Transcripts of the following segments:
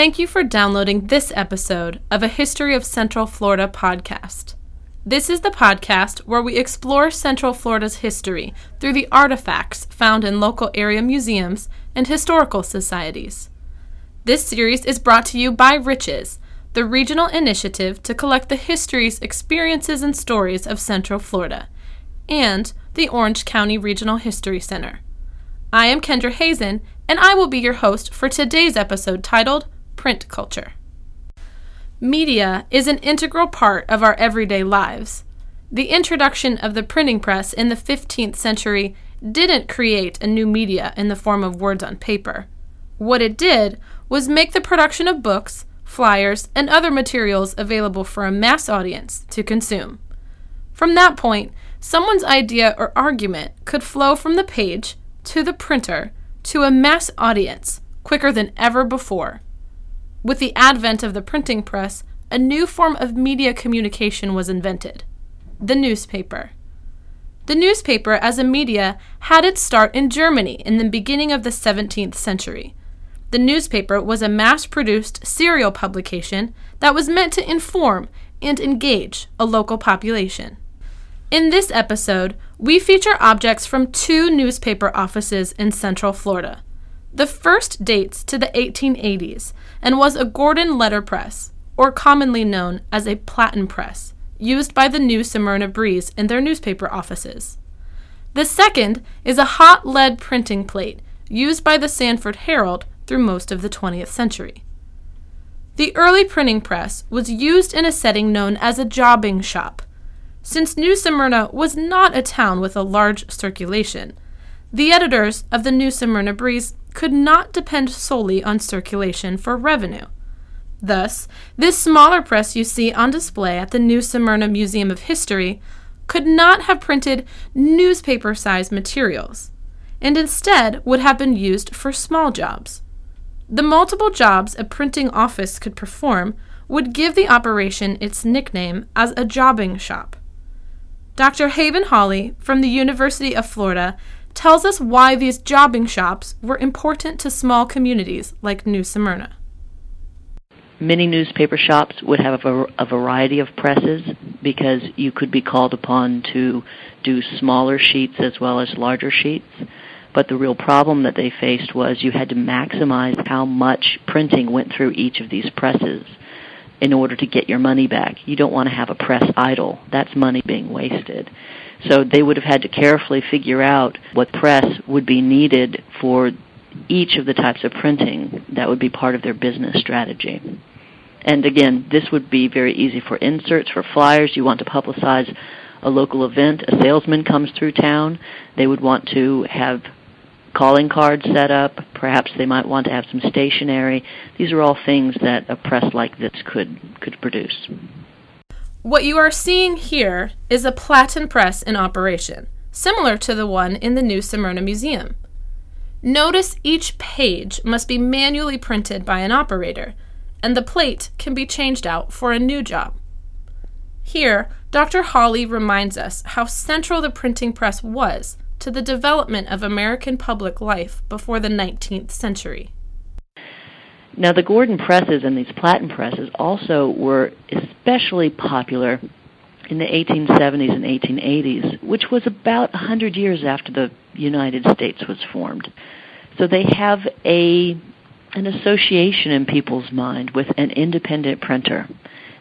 Thank you for downloading this episode of a History of Central Florida podcast. This is the podcast where we explore Central Florida's history through the artifacts found in local area museums and historical societies. This series is brought to you by Riches, the regional initiative to collect the histories, experiences, and stories of Central Florida, and the Orange County Regional History Center. I am Kendra Hazen, and I will be your host for today's episode titled Print Culture. Media is an integral part of our everyday lives. The introduction of the printing press in the 15th century didn't create a new media in the form of words on paper. What it did was make the production of books, flyers, and other materials available for a mass audience to consume. From that point, someone's idea or argument could flow from the page to the printer to a mass audience quicker than ever before. With the advent of the printing press, a new form of media communication was invented the newspaper. The newspaper as a media had its start in Germany in the beginning of the 17th century. The newspaper was a mass produced serial publication that was meant to inform and engage a local population. In this episode, we feature objects from two newspaper offices in Central Florida. The first dates to the 1880s and was a Gordon letterpress, or commonly known as a platen press, used by the New Smyrna Breeze in their newspaper offices. The second is a hot lead printing plate used by the Sanford Herald through most of the 20th century. The early printing press was used in a setting known as a jobbing shop, since New Smyrna was not a town with a large circulation, the editors of the New Smyrna Breeze could not depend solely on circulation for revenue. Thus, this smaller press you see on display at the New Smyrna Museum of History could not have printed newspaper sized materials, and instead would have been used for small jobs. The multiple jobs a printing office could perform would give the operation its nickname as a jobbing shop. Dr. Haven Hawley from the University of Florida tells us why these jobbing shops were important to small communities like New Smyrna. Many newspaper shops would have a, a, variety of presses because you could be called upon to do smaller sheets as well as larger sheets. But the real problem that they faced was you had to maximize how much printing went through each of these presses in order to get your money back. You don't want to have a press idle. That's money being wasted. So they would have had to carefully figure out what press would be needed for each of the types of printing that would be part of their business strategy. And again, this would be very easy for inserts, for flyers. You want to publicize a local event. A salesman comes through town. They would want to have calling cards set up. Perhaps they might want to have some stationery. These are all things that a press like this could could produce. What you are seeing here is a platen press in operation, similar to the one in the New Smyrna Museum. Notice each page must be manually printed by an operator, and the plate can be changed out for a new job. Here, Dr. Hawley reminds us how central the printing press was to the development of American public life before the 19th century. Now, the Gordon presses and these platen presses also were especially popular in the 1870s and 1880s, which was about 100 years after the United States was formed. So they have a an association in people's mind with an independent printer.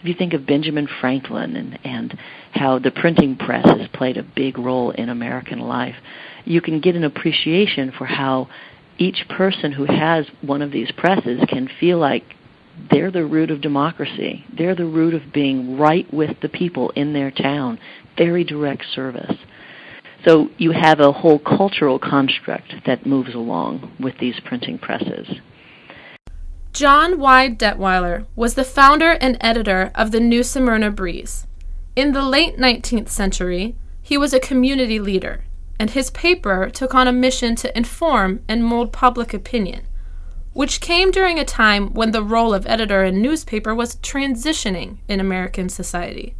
If you think of Benjamin Franklin and, and how the printing press has played a big role in American life, you can get an appreciation for how each person who has one of these presses can feel like they're the root of democracy. They're the root of being right with the people in their town. Very direct service. So you have a whole cultural construct that moves along with these printing presses. John Y. Detwiler was the founder and editor of the New Smyrna Breeze. In the late 19th century, he was a community leader, and his paper took on a mission to inform and mold public opinion, which came during a time when the role of editor in newspaper was transitioning in American society.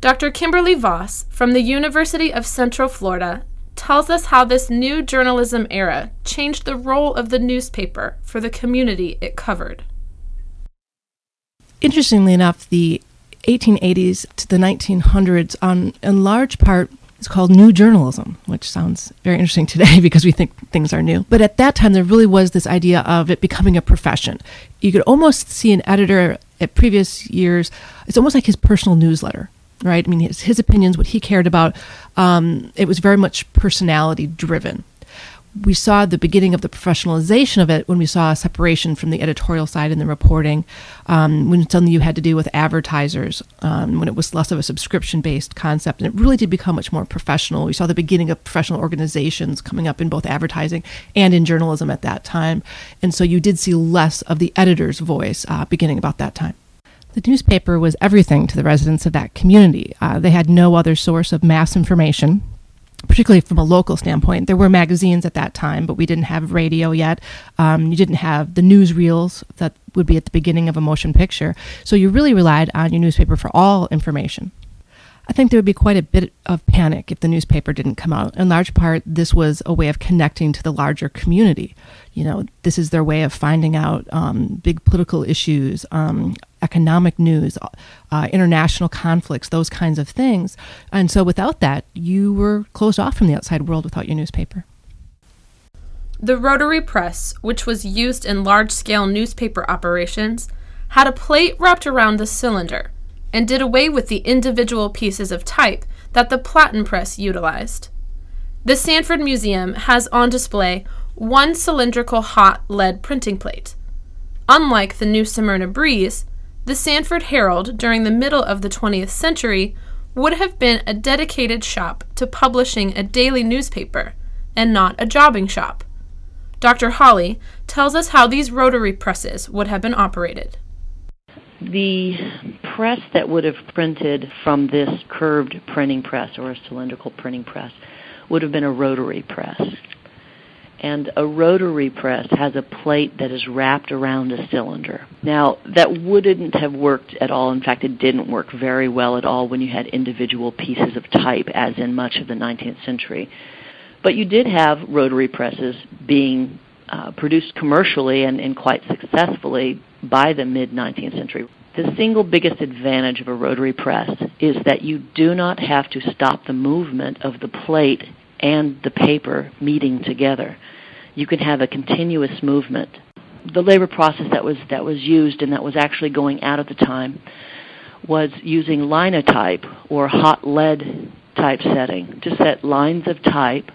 Dr. Kimberly Voss from the University of Central Florida tells us how this new journalism era changed the role of the newspaper for the community it covered. interestingly enough, the 1880s to the 1900s, on in large part, is called new journalism, which sounds very interesting today because we think things are new. But at that time, there really was this idea of it becoming a profession. You could almost see an editor at previous years, it's almost like his personal newsletter, right? I mean, his, his opinions, what he cared about, um, it was very much personality driven we saw the beginning of the professionalization of it when we saw a separation from the editorial side and the reporting, um, when suddenly you had to deal with advertisers, um, when it was less of a subscription based concept. And it really did become much more professional. We saw the beginning of professional organizations coming up in both advertising and in journalism at that time. And so you did see less of the editor's voice uh, beginning about that time. The newspaper was everything to the residents of that community. Uh, they had no other source of mass information particularly from a local standpoint. There were magazines at that time, but we didn't have radio yet. Um, you didn't have the newsreels that would be at the beginning of a motion picture. So you really relied on your newspaper for all information. I think there would be quite a bit of panic if the newspaper didn't come out. In large part, this was a way of connecting to the larger community. You know, this is their way of finding out um, big political issues, um, economic news, uh, international conflicts, those kinds of things. And so without that, you were closed off from the outside world without your newspaper. The rotary press, which was used in large scale newspaper operations, had a plate wrapped around the cylinder and did away with the individual pieces of type that the platen press utilized. The Sanford Museum has on display one cylindrical hot lead printing plate. Unlike the New Smyrna Breeze, the Sanford Herald during the middle of the 20th century would have been a dedicated shop to publishing a daily newspaper and not a jobbing shop. Dr. Hawley tells us how these rotary presses would have been operated. The press that would have printed from this curved printing press or a cylindrical printing press would have been a rotary press. And a rotary press has a plate that is wrapped around a cylinder. Now, that wouldn't have worked at all. In fact, it didn't work very well at all when you had individual pieces of type, as in much of the 19th century. But you did have rotary presses being uh, produced commercially and, and quite successfully by the mid 19th century. The single biggest advantage of a rotary press is that you do not have to stop the movement of the plate and the paper meeting together. You can have a continuous movement. The labor process that was that was used and that was actually going out at the time was using linotype or hot lead type setting to set lines of type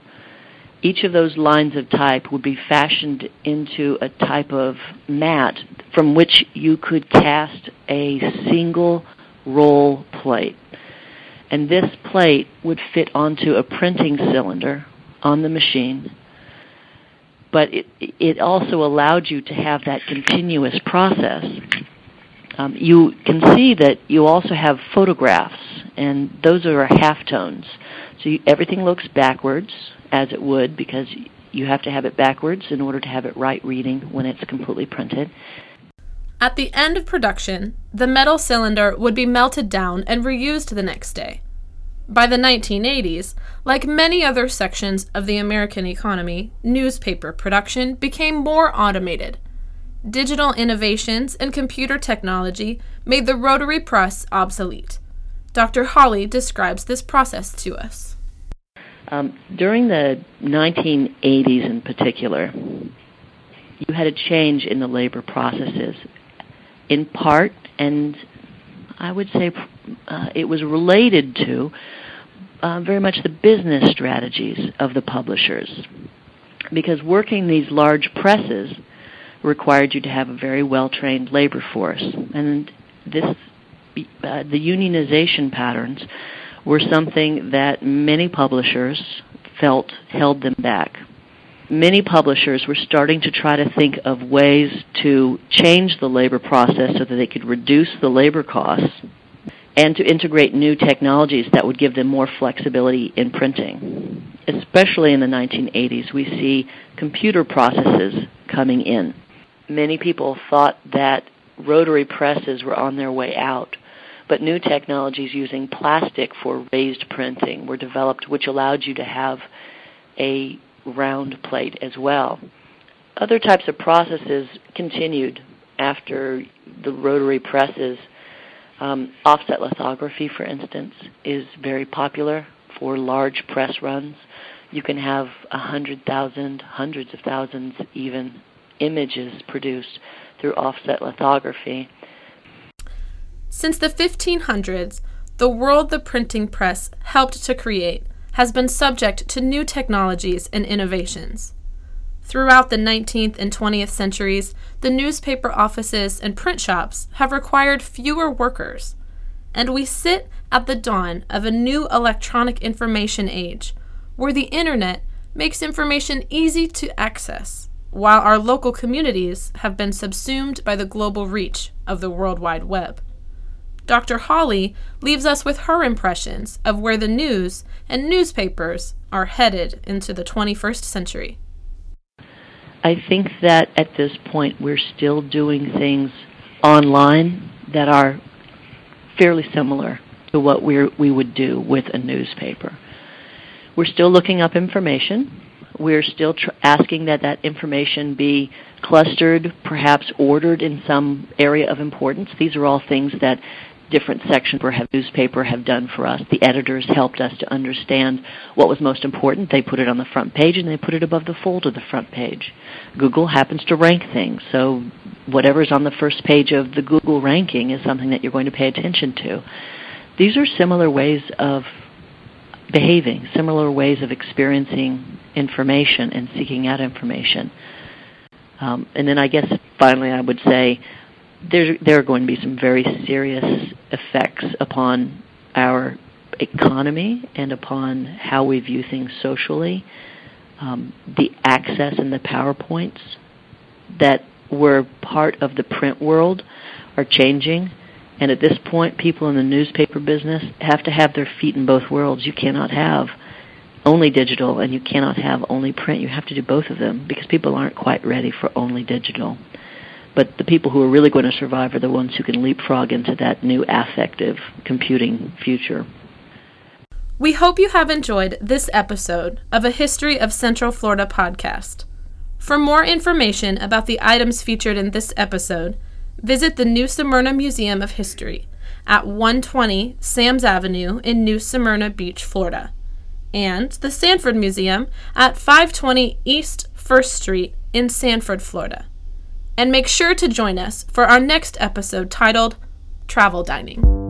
each of those lines of type would be fashioned into a type of mat from which you could cast a single roll plate. And this plate would fit onto a printing cylinder on the machine. But it, it also allowed you to have that continuous process. Um, you can see that you also have photographs, and those are halftones. So you, everything looks backwards as it would because you have to have it backwards in order to have it right reading when it's completely printed. At the end of production, the metal cylinder would be melted down and reused the next day. By the 1980s, like many other sections of the American economy, newspaper production became more automated. Digital innovations and computer technology made the rotary press obsolete. Dr. Hawley describes this process to us. Um, during the 1980s in particular, you had a change in the labor processes, in part, and I would say uh, it was related to uh, very much the business strategies of the publishers. Because working these large presses required you to have a very well trained labor force. And this, uh, the unionization patterns were something that many publishers felt held them back. Many publishers were starting to try to think of ways to change the labor process so that they could reduce the labor costs and to integrate new technologies that would give them more flexibility in printing. Especially in the 1980s, we see computer processes coming in. Many people thought that rotary presses were on their way out but new technologies using plastic for raised printing were developed, which allowed you to have a round plate as well. Other types of processes continued after the rotary presses, um, offset lithography, for instance, is very popular for large press runs. You can have a hundred thousand, hundreds of thousands, even images produced through offset lithography. Since the 1500s, the world the printing press helped to create has been subject to new technologies and innovations. Throughout the 19th and 20th centuries, the newspaper offices and print shops have required fewer workers, and we sit at the dawn of a new electronic information age where the internet makes information easy to access, while our local communities have been subsumed by the global reach of the World Wide Web. Dr. Hawley leaves us with her impressions of where the news and newspapers are headed into the 21st century. I think that at this point we're still doing things online that are fairly similar to what we we would do with a newspaper. We're still looking up information. We're still tr- asking that that information be clustered, perhaps ordered in some area of importance. These are all things that different sections of newspaper have done for us. The editors helped us to understand what was most important. They put it on the front page and they put it above the fold of the front page. Google happens to rank things, so whatever's on the first page of the Google ranking is something that you're going to pay attention to. These are similar ways of behaving, similar ways of experiencing information and seeking out information. Um, and then I guess finally I would say there there are going to be some very serious effects upon our economy and upon how we view things socially. Um, the access and the PowerPoints that were part of the print world are changing. And at this point, people in the newspaper business have to have their feet in both worlds. You cannot have only digital and you cannot have only print. You have to do both of them because people aren't quite ready for only digital. But the people who are really going to survive are the ones who can leapfrog into that new affective computing future. We hope you have enjoyed this episode of a History of Central Florida podcast. For more information about the items featured in this episode, visit the New Smyrna Museum of History at 120 Sams Avenue in New Smyrna Beach, Florida, and the Sanford Museum at 520 East 1st Street in Sanford, Florida and make sure to join us for our next episode titled Travel Dining.